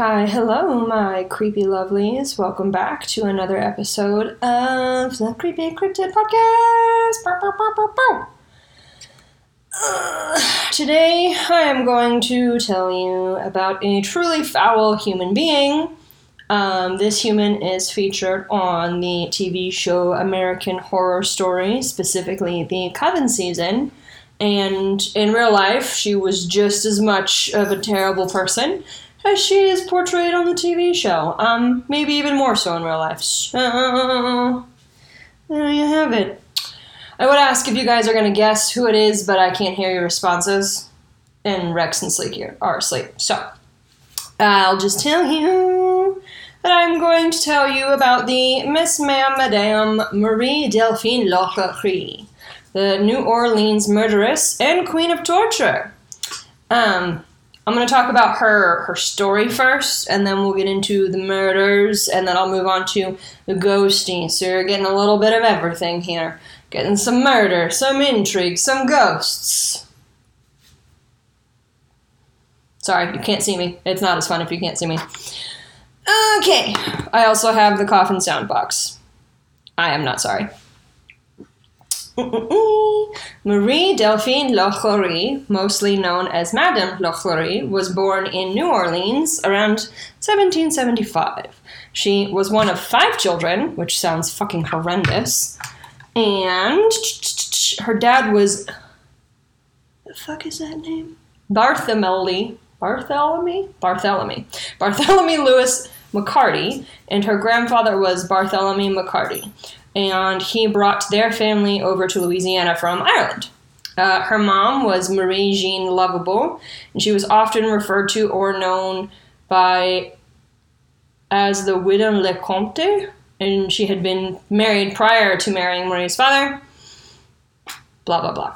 hi, hello, my creepy lovelies. Welcome back to another episode of the Creepy Cryptid Podcast. Bow, bow, bow. Uh, today, I am going to tell you about a truly foul human being. Um, this human is featured on the TV show American Horror Story, specifically the Coven season. And in real life, she was just as much of a terrible person as she is portrayed on the TV show. Um, maybe even more so in real life. So, there you have it. I would ask if you guys are going to guess who it is, but I can't hear your responses. And Rex and Sleek are asleep. So, I'll just tell you that I'm going to tell you about the Miss Ma'am Madame Marie Delphine Lochlerie, the New Orleans murderess and queen of torture. Um, I'm going to talk about her her story first, and then we'll get into the murders, and then I'll move on to the ghosting. So you're getting a little bit of everything here. Getting some murder, some intrigue, some ghosts. Sorry, you can't see me. It's not as fun if you can't see me. Okay, I also have the coffin sound box. I am not sorry. Marie Delphine Lochlerie, mostly known as Madame Lochlerie, was born in New Orleans around 1775. She was one of five children, which sounds fucking horrendous. And her dad was. The fuck is that name? Bartholomew. Bartholomew? Bartholomew. Bartholomew Lewis McCarty, and her grandfather was Bartholomew McCarty and he brought their family over to Louisiana from Ireland. Uh, her mom was Marie Jean Lovable, and she was often referred to or known by as the widow Lecomte, and she had been married prior to marrying Marie's father. Blah blah blah.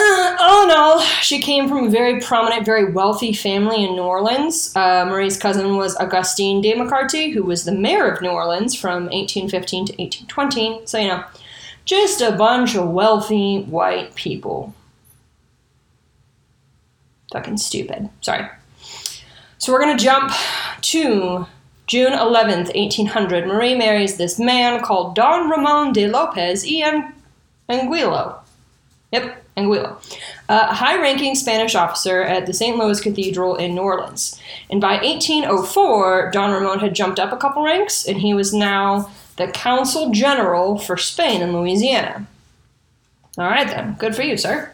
Uh, all in all, she came from a very prominent, very wealthy family in New Orleans. Uh, Marie's cousin was Augustine de McCarty, who was the mayor of New Orleans from 1815 to 1820. So, you know, just a bunch of wealthy white people. Fucking stupid. Sorry. So, we're going to jump to June 11th, 1800. Marie marries this man called Don Ramon de Lopez y Anguilo. Yep, Anguilla, a high ranking Spanish officer at the St. Louis Cathedral in New Orleans. And by 1804, Don Ramon had jumped up a couple ranks and he was now the consul general for Spain and Louisiana. All right, then, good for you, sir.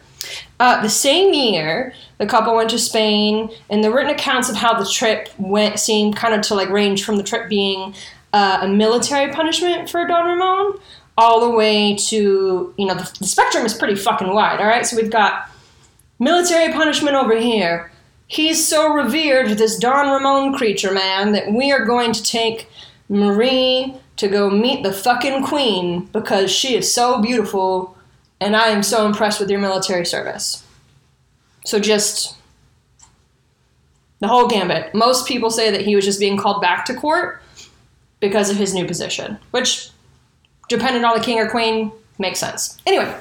Uh, the same year, the couple went to Spain, and the written accounts of how the trip went seem kind of to like range from the trip being uh, a military punishment for Don Ramon all the way to, you know, the, the spectrum is pretty fucking wide, all right? So we've got military punishment over here. He's so revered, this Don Ramon creature, man, that we are going to take Marie to go meet the fucking queen because she is so beautiful and I am so impressed with your military service. So just the whole gambit. Most people say that he was just being called back to court because of his new position, which dependent on the king or queen, makes sense. Anyway,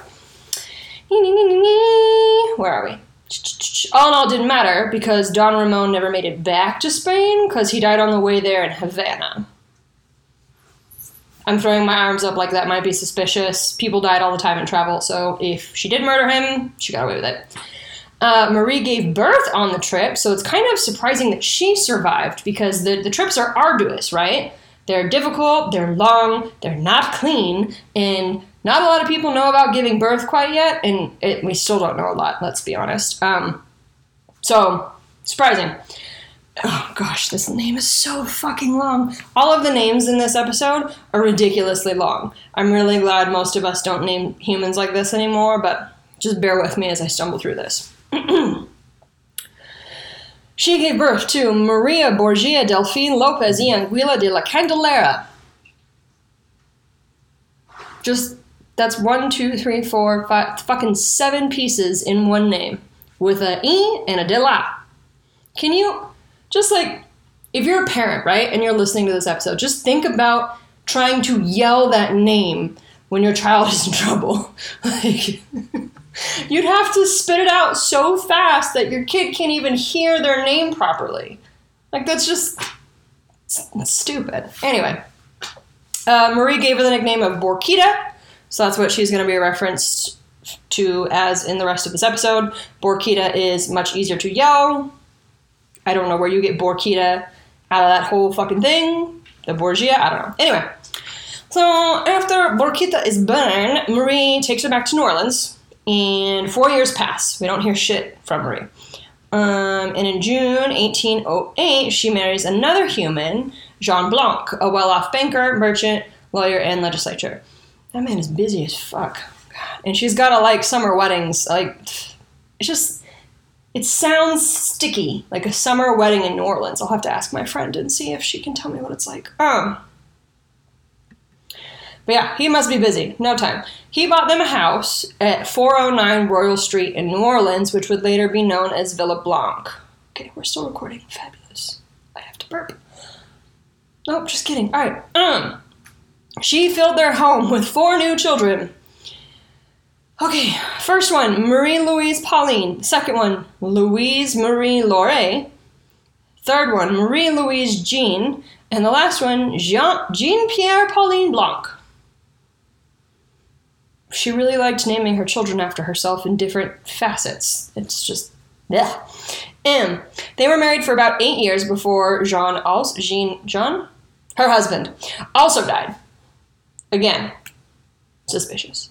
where are we? All in all, didn't matter because Don Ramon never made it back to Spain because he died on the way there in Havana. I'm throwing my arms up like that might be suspicious. People died all the time in travel, so if she did murder him, she got away with it. Uh, Marie gave birth on the trip, so it's kind of surprising that she survived because the, the trips are arduous, right? They're difficult, they're long, they're not clean, and not a lot of people know about giving birth quite yet, and it, we still don't know a lot, let's be honest. Um, so, surprising. Oh gosh, this name is so fucking long. All of the names in this episode are ridiculously long. I'm really glad most of us don't name humans like this anymore, but just bear with me as I stumble through this. She gave birth to Maria Borgia Delphine Lopez y Anguilla de la Candelera. Just, that's one, two, three, four, five, fucking seven pieces in one name with a E and a de la. Can you, just like, if you're a parent, right, and you're listening to this episode, just think about trying to yell that name when your child is in trouble. like, You'd have to spit it out so fast that your kid can't even hear their name properly. Like that's just stupid. Anyway, uh, Marie gave her the nickname of Borquita, so that's what she's going to be referenced to as in the rest of this episode. Borquita is much easier to yell. I don't know where you get Borquita out of that whole fucking thing. The Borgia, I don't know. Anyway, so after Borquita is born, Marie takes her back to New Orleans, and four years pass. We don't hear shit from Marie. Um, and in June 1808, she marries another human, Jean Blanc, a well off banker, merchant, lawyer, and legislator. That man is busy as fuck. And she's got a like summer weddings. Like, it's just, it sounds sticky, like a summer wedding in New Orleans. I'll have to ask my friend and see if she can tell me what it's like. Um, but yeah, he must be busy. No time. He bought them a house at 409 Royal Street in New Orleans, which would later be known as Villa Blanc. Okay, we're still recording. Fabulous. I have to burp. Nope, just kidding. All right. Um, she filled their home with four new children. Okay, first one, Marie Louise Pauline. Second one, Louise Marie Laure. Third one, Marie Louise Jean. And the last one, Jean Jean Pierre Pauline Blanc she really liked naming her children after herself in different facets. It's just, yeah. M. They were married for about eight years before Jean also Jean Jean, her husband, also died. Again, suspicious.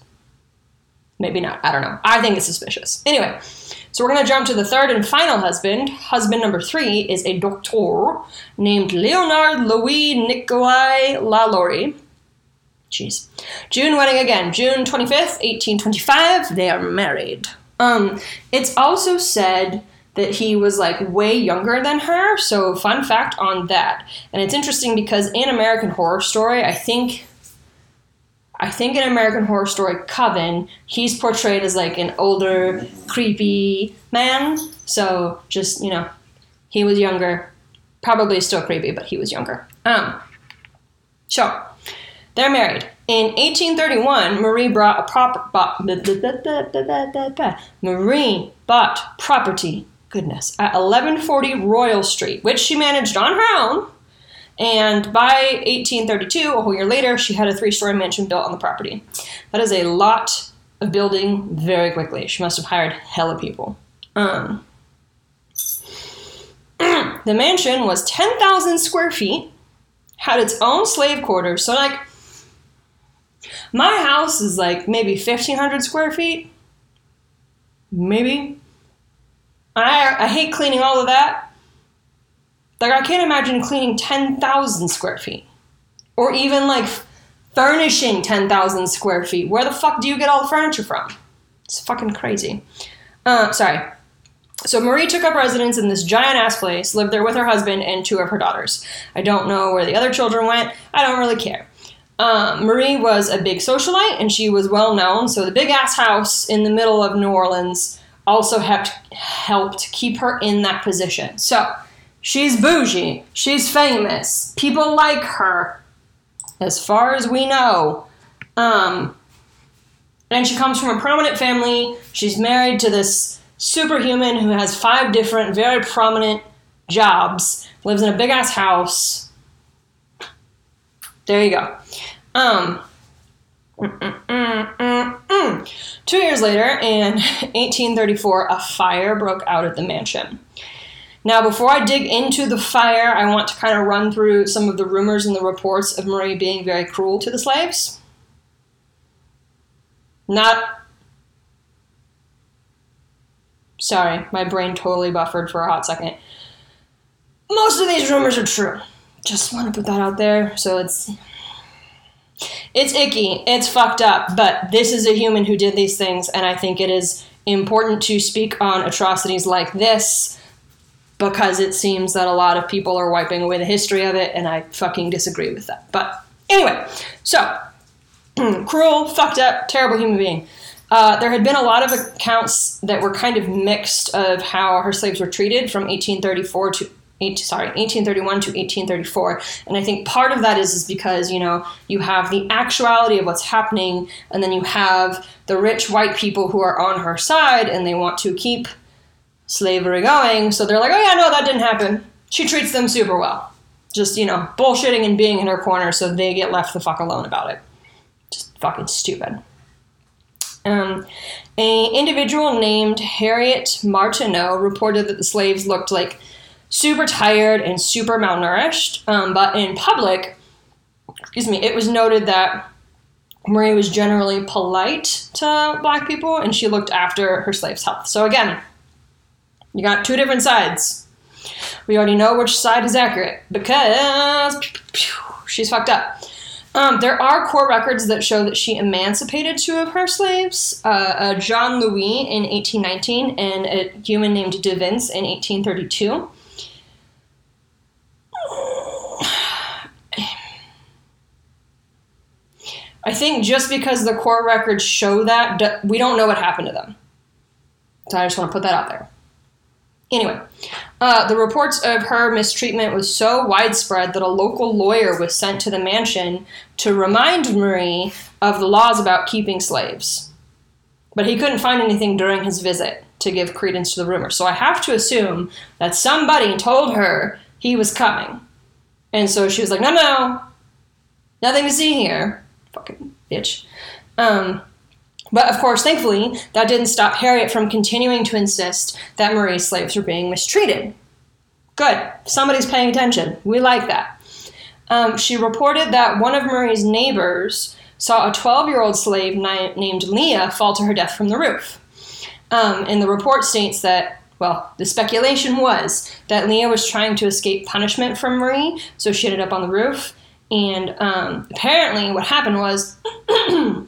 Maybe not. I don't know. I think it's suspicious. Anyway, so we're to jump to the third and final husband. Husband number three is a doctor named Leonard Louis Nicolai Lalaurie. Jeez. June wedding again. June 25th, 1825. They are married. Um, it's also said that he was like way younger than her. So, fun fact on that. And it's interesting because in American Horror Story, I think. I think in American Horror Story Coven, he's portrayed as like an older, creepy man. So just, you know, he was younger. Probably still creepy, but he was younger. Um, so they're married. In 1831, Marie brought a prop- bought, Marie bought property, goodness, at 1140 Royal Street, which she managed on her own. And by 1832, a whole year later, she had a three story mansion built on the property. That is a lot of building very quickly. She must have hired hella people. Um, the mansion was 10,000 square feet, had its own slave quarters. So, like, my house is like maybe 1,500 square feet. Maybe. I, I hate cleaning all of that. Like, I can't imagine cleaning 10,000 square feet. Or even like furnishing 10,000 square feet. Where the fuck do you get all the furniture from? It's fucking crazy. Uh, sorry. So Marie took up residence in this giant ass place, lived there with her husband and two of her daughters. I don't know where the other children went. I don't really care. Um, Marie was a big socialite and she was well known. So the big ass house in the middle of New Orleans also helped helped keep her in that position. So she's bougie, she's famous, people like her, as far as we know. Um, and she comes from a prominent family. She's married to this superhuman who has five different, very prominent jobs, lives in a big ass house there you go. Um, mm, mm, mm, Two years later, in 1834, a fire broke out at the mansion. Now, before I dig into the fire, I want to kind of run through some of the rumors and the reports of Marie being very cruel to the slaves. Not. Sorry, my brain totally buffered for a hot second. Most of these rumors are true just want to put that out there. So it's it's icky, it's fucked up, but this is a human who did these things, and I think it is important to speak on atrocities like this because it seems that a lot of people are wiping away the history of it, and I fucking disagree with that. But anyway, so cruel, fucked up, terrible human being. Uh, there had been a lot of accounts that were kind of mixed of how her slaves were treated from 1834 to eight, sorry, 1831 to 1834. And I think part of that is, is because, you know, you have the actuality of what's happening, and then you have the rich white people who are on her side and they want to keep slavery going. So they're like, oh, yeah, no, that didn't happen. she treats them super well. Just, you know, bullshitting and being in her corner so they get left the fuck alone about it. Just fucking stupid. Um, a individual named Harriet Martineau reported that the slaves looked like super tired and super malnourished, um, but in public, excuse me, it was noted that Marie was generally polite to black people and she looked after her slaves' health. So again, you got two different sides. We already know which side is accurate because she's fucked up. Um, there are court records that show that she emancipated two of her slaves, uh, uh, John Louis in 1819 and a human named De Vince in 1832. I think just because the court records show that, we don't know what happened to them. So I just want to put that out there. Anyway, uh, the reports of her mistreatment was so widespread that a local lawyer was sent to the mansion to remind Marie of the laws about keeping slaves. But he couldn't find anything during his visit to give credence to the rumor. So I have to assume that somebody told her he was coming. And so she was like, no, no, nothing to see here. Fucking bitch. Um, but of course, thankfully, that didn't stop Harriet from continuing to insist that Marie's slaves were being mistreated. Good. Somebody's paying attention. We like that. Um, she reported that one of Marie's neighbors saw a 12 year old slave ni- named Leah fall to her death from the roof. Um, and the report states that, well, the speculation was that Leah was trying to escape punishment from Marie, so she ended up on the roof. And um, apparently, what happened was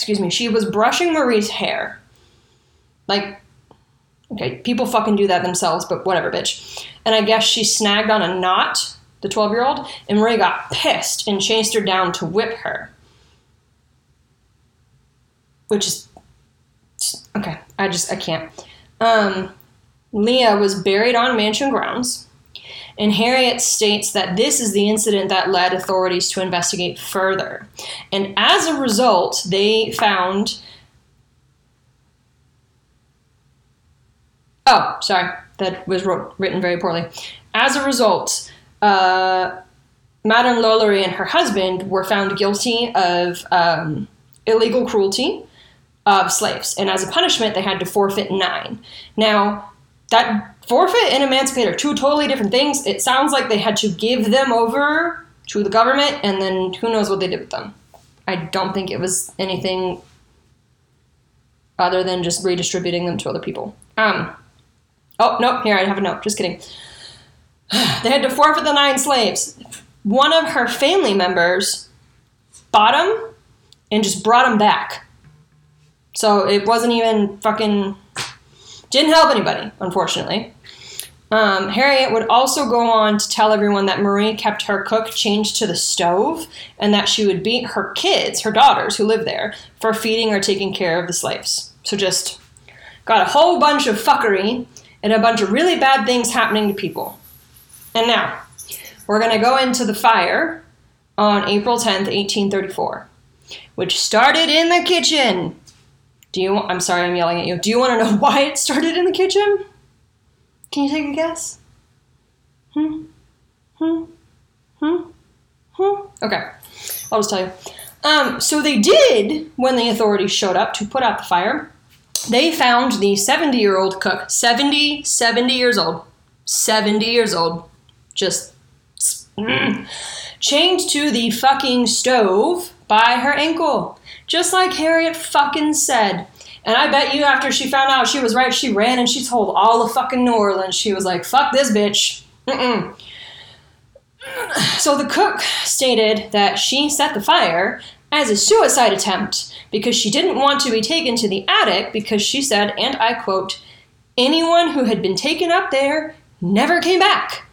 excuse me, she was brushing Marie's hair. Like, okay, people fucking do that themselves, but whatever, bitch. And I guess she snagged on a knot, the 12 year old, and Marie got pissed and chased her down to whip her. Which is. Okay, I just, I can't. Um, Leah was buried on mansion grounds. And Harriet states that this is the incident that led authorities to investigate further. And as a result, they found. Oh, sorry, that was wrote, written very poorly. As a result, uh, Madame Lalaurie and her husband were found guilty of um, illegal cruelty of slaves, and as a punishment, they had to forfeit nine. Now, that forfeit and emancipate are two totally different things. It sounds like they had to give them over to the government, and then who knows what they did with them. I don't think it was anything other than just redistributing them to other people. Um, oh, no, here, I have a note. Just kidding. they had to forfeit the nine slaves. One of her family members bought them and just brought them back. So it wasn't even fucking. Didn't help anybody, unfortunately. Um, Harriet would also go on to tell everyone that Marie kept her cook chained to the stove and that she would beat her kids, her daughters who lived there, for feeding or taking care of the slaves. So just got a whole bunch of fuckery and a bunch of really bad things happening to people. And now, we're going to go into the fire on April 10th, 1834, which started in the kitchen. Do you I'm sorry I'm yelling at you. Do you want to know why it started in the kitchen? Can you take a guess? Hmm? Hmm? Hmm? Hmm? Okay. I'll just tell you. Um, so they did, when the authorities showed up to put out the fire, they found the 70 year old cook, 70, 70 years old, 70 years old, just mm, chained to the fucking stove by her ankle. Just like Harriet fucking said. And I bet you after she found out she was right, she ran and she told all of fucking New Orleans. She was like, fuck this bitch. Mm-mm. So the cook stated that she set the fire as a suicide attempt because she didn't want to be taken to the attic because she said, and I quote, anyone who had been taken up there never came back.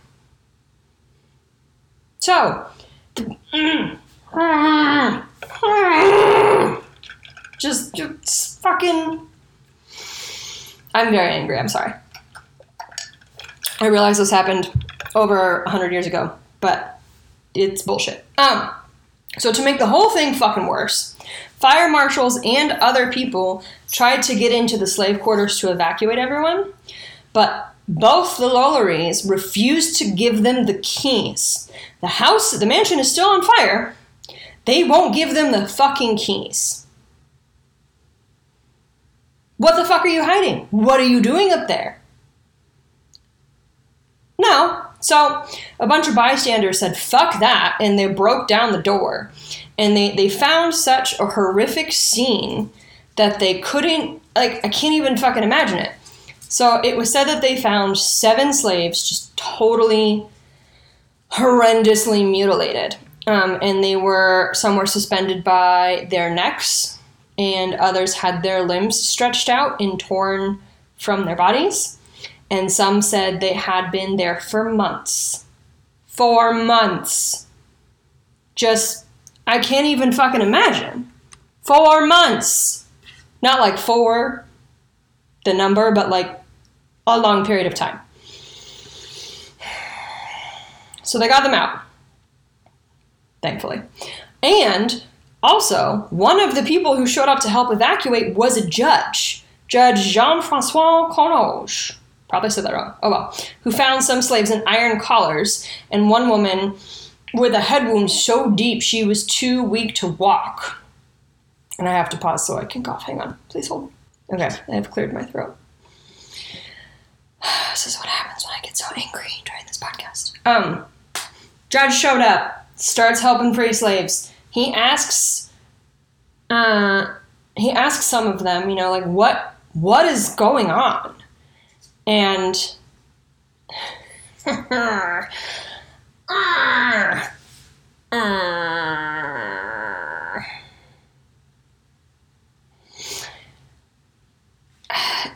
So, mm, just, just fucking. I'm very angry. I'm sorry. I realize this happened over 100 years ago, but it's bullshit. Um, so to make the whole thing fucking worse, fire marshals and other people tried to get into the slave quarters to evacuate everyone, but both the Lalauries refused to give them the keys. The house, the mansion is still on fire. They won't give them the fucking keys. What the fuck are you hiding? What are you doing up there? No. So a bunch of bystanders said, fuck that, and they broke down the door. And they, they found such a horrific scene that they couldn't, like, I can't even fucking imagine it. So it was said that they found seven slaves just totally horrendously mutilated. Um, and they were, some were suspended by their necks, and others had their limbs stretched out and torn from their bodies. And some said they had been there for months. For months. Just, I can't even fucking imagine. Four months. Not like four, the number, but like a long period of time. So they got them out, thankfully. And also, one of the people who showed up to help evacuate was a judge, Judge Jean Francois Connauge. Probably said that wrong. Oh well. Who found some slaves in iron collars, and one woman with a head wound so deep she was too weak to walk. And I have to pause so I can cough. Hang on. Please hold. Okay, I have cleared my throat. This is what happens when I get so angry during this podcast. Um, Judge showed up, starts helping free slaves. He asks, uh, he asks some of them, you know, like what what is going on, and.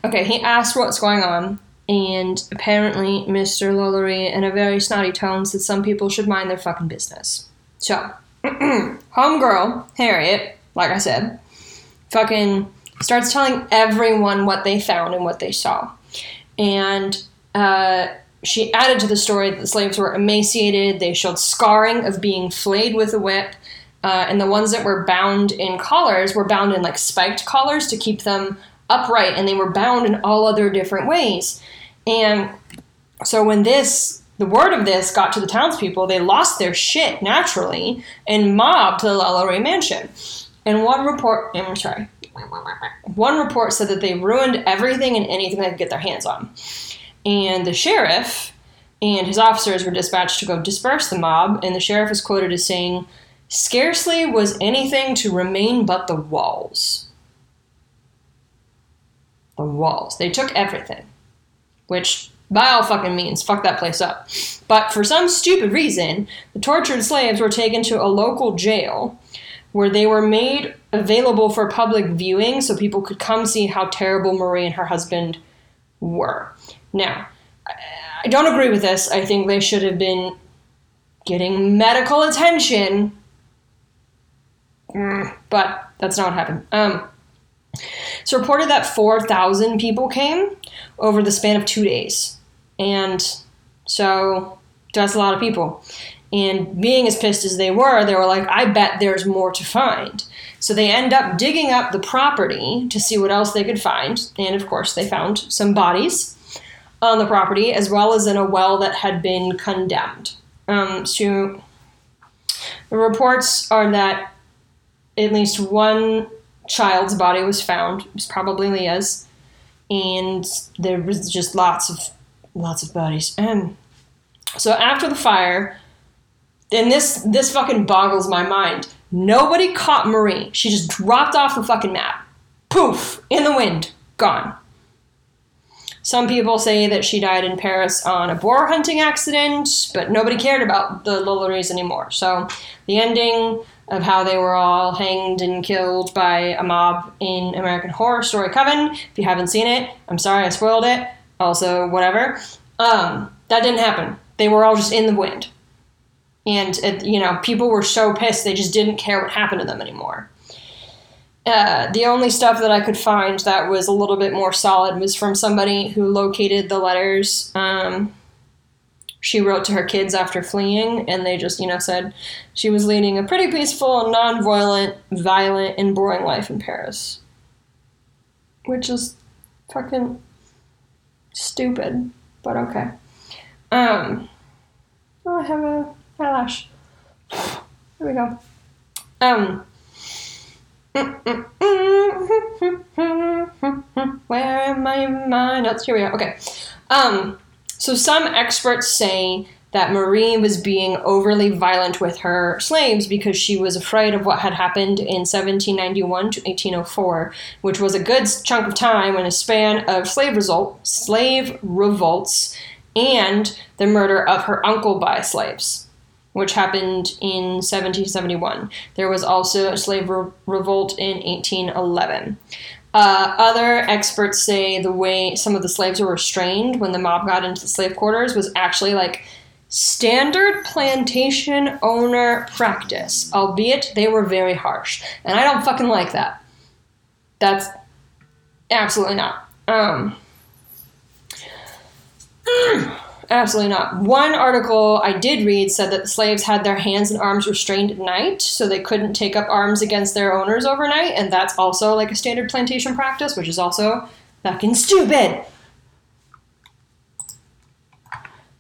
okay, he asked what's going on, and apparently Mr. Lalaurie, in a very snotty tone, said some people should mind their fucking business. So, homegirl, Harriet, like I said, fucking starts telling everyone what they found and what they saw. And uh, she added to the story that the slaves were emaciated, they showed scarring of being flayed with a whip, uh, and the ones that were bound in collars were bound in like spiked collars to keep them upright, and they were bound in all other different ways. And so when this, the word of this got to the townspeople, they lost their shit naturally and mobbed the Lalaurie mansion. And one report, I'm sorry, one report said that they ruined everything and anything they could get their hands on. And the sheriff and his officers were dispatched to go disperse the mob, and the sheriff is quoted as saying, Scarcely was anything to remain but the walls. The walls. They took everything which by all fucking means, fuck that place up. But for some stupid reason, the tortured slaves were taken to a local jail where they were made available for public viewing so people could come see how terrible Marie and her husband were. Now, I don't agree with this. I think they should have been getting medical attention. Mm, but that's not what happened. Um, it's reported that 4,000 people came over the span of two days. And so that's a lot of people. And being as pissed as they were, they were like, I bet there's more to find. So they end up digging up the property to see what else they could find. And of course, they found some bodies on the property, as well as in a well that had been condemned. Um, so the reports are that at least one child's body was found. It was probably Leah's and there was just lots of lots of bodies. And so after the fire, and this this fucking boggles my mind. Nobody caught Marie. She just dropped off the fucking map. Poof, in the wind, gone. Some people say that she died in Paris on a boar hunting accident, but nobody cared about the Lalauries anymore. So the ending of how they were all hanged and killed by a mob in American Horror Story Coven. If you haven't seen it, I'm sorry I spoiled it. Also, whatever. Um, that didn't happen. They were all just in the wind. And, it, you know, people were so pissed they just didn't care what happened to them anymore. Uh, the only stuff that I could find that was a little bit more solid was from somebody who located the letters um, she wrote to her kids after fleeing, and they just, you know, said she was leading a pretty peaceful, non-violent, violent, and boring life in Paris. Which is fucking stupid. but okay. Um, oh, I have a eyelash. There we go. Um. Where am I my notes? Here we are. Okay. Um, so some experts say that Marie was being overly violent with her slaves because she was afraid of what had happened in 1791 to 1804, which was a good chunk of time in a span of slave result, slave revolts and the murder of her uncle by slaves, which happened in 1771. There was also a slave re- revolt in 1811. Uh, other experts say the way some of the slaves were restrained when the mob got into the slave quarters was actually like standard plantation owner practice, albeit they were very harsh. And I don't fucking like that. That's absolutely not. Um, absolutely not. One article I did read said that the slaves had their hands and arms restrained at night, so they couldn't take up arms against their owners overnight, and that's also like a standard plantation practice, which is also fucking stupid.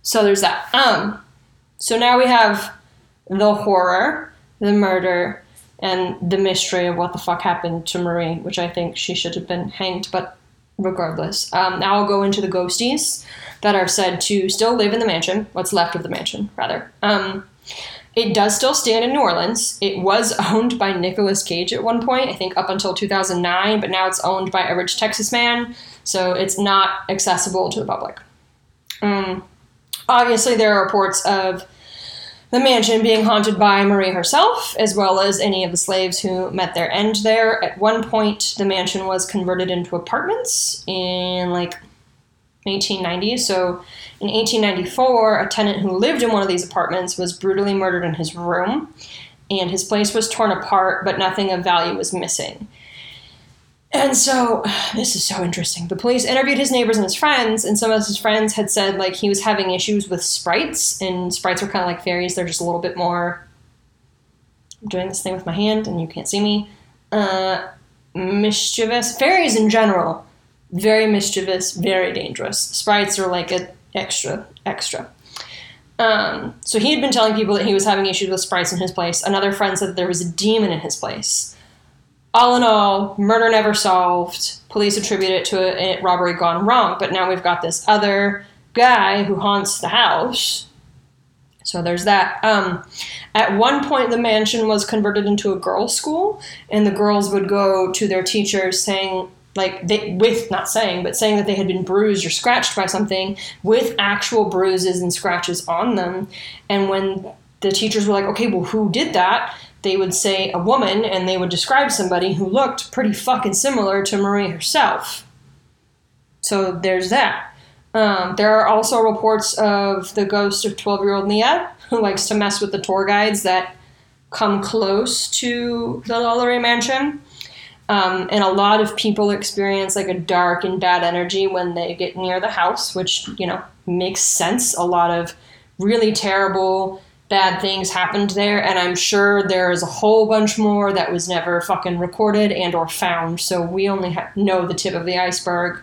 So there's that. Um, so now we have the horror, the murder, and the mystery of what the fuck happened to Marie, which I think she should have been hanged, but regardless. Um, now I'll go into the ghosties that are said to still live in the mansion, what's left of the mansion, rather. Um, it does still stand in New Orleans. It was owned by Nicolas Cage at one point, I think up until 2009, but now it's owned by a rich Texas man, so it's not accessible to the public. Um, obviously, there are reports of the mansion being haunted by Marie herself, as well as any of the slaves who met their end there. At one point, the mansion was converted into apartments in like 1890. So in 1894, a tenant who lived in one of these apartments was brutally murdered in his room, and his place was torn apart, but nothing of value was missing. And so, this is so interesting. The police interviewed his neighbors and his friends, and some of his friends had said like he was having issues with sprites, and sprites are kind of like fairies. They're just a little bit more. I'm doing this thing with my hand, and you can't see me. Uh, mischievous fairies in general, very mischievous, very dangerous. Sprites are like an extra, extra. Um, so he had been telling people that he was having issues with sprites in his place. Another friend said that there was a demon in his place all in all, murder never solved. Police attribute it to a, a, robbery gone wrong, but now we've got this other guy who haunts the house. So there's that. Um, at one point, the mansion was converted into a girls' school, and the girls would go to their teachers saying, like, they, with not saying, but saying that they had been bruised or scratched by something with actual bruises and scratches on them. And when the teachers were like, okay, well, who did that? They would say a woman and they would describe somebody who looked pretty fucking similar to Marie herself. So there's that. Um, there are also reports of the ghost of 12 year old Nia, who likes to mess with the tour guides that come close to the LaLaurie mansion. Um, and a lot of people experience like a dark and bad energy when they get near the house, which, you know, makes sense. A lot of really terrible bad things happened there and i'm sure there's a whole bunch more that was never fucking recorded and or found. So we only ha- know the tip of the iceberg.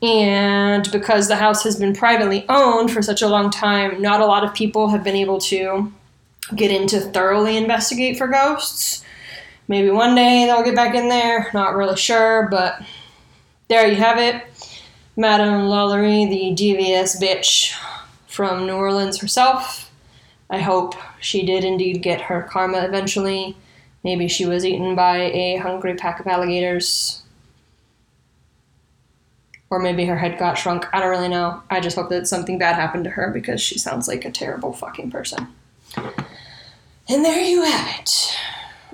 And because the house has been privately owned for such a long time not a lot of people have been able to get in to thoroughly investigate for ghosts. Maybe one day they'll get back in there not really sure but there you have it. Madame lalaurie the devious bitch from new orleans herself I hope she did indeed get her karma eventually. Maybe she was eaten by a hungry pack of alligators. Or maybe her head got shrunk. I don't really know. I just hope that something bad happened to her because she sounds like a terrible fucking person. And there you have it.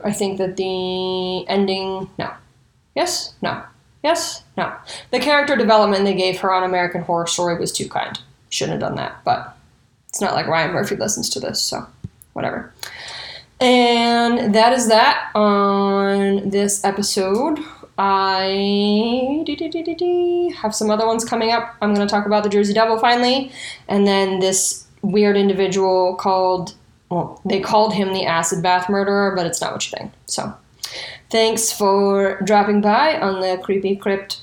I think that the ending. No. Yes? No. Yes? No. The character development they gave her on American Horror Story was too kind. Shouldn't have done that, but it's not like Ryan Murphy listens to this, so whatever. And that is that on this episode. I have some other ones coming up. I'm going to talk about the Jersey Devil finally, and then this weird individual called, well, they called him the acid bath murderer, but it's not what you think. So, thanks for dropping by on the Creepy Crypt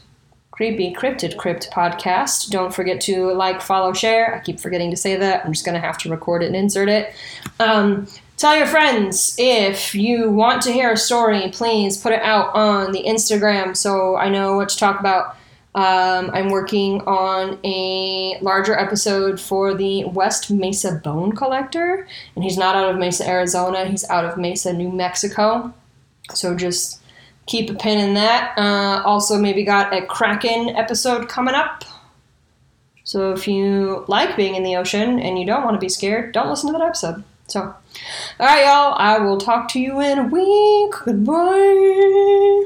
Creepy Cryptid Crypt podcast. Don't forget to like, follow, share. I keep forgetting to say that. I'm just going to have to record it and insert it. Um, tell your friends if you want to hear a story, please put it out on the Instagram so I know what to talk about. Um, I'm working on a larger episode for the West Mesa Bone Collector, and he's not out of Mesa, Arizona. He's out of Mesa, New Mexico. So just keep a pin in that. Uh, also, maybe got a Kraken episode coming up. So if you like being in the ocean and you don't want to be scared, don't listen to that episode. So, all right, y'all. I will talk to you in a week. Goodbye.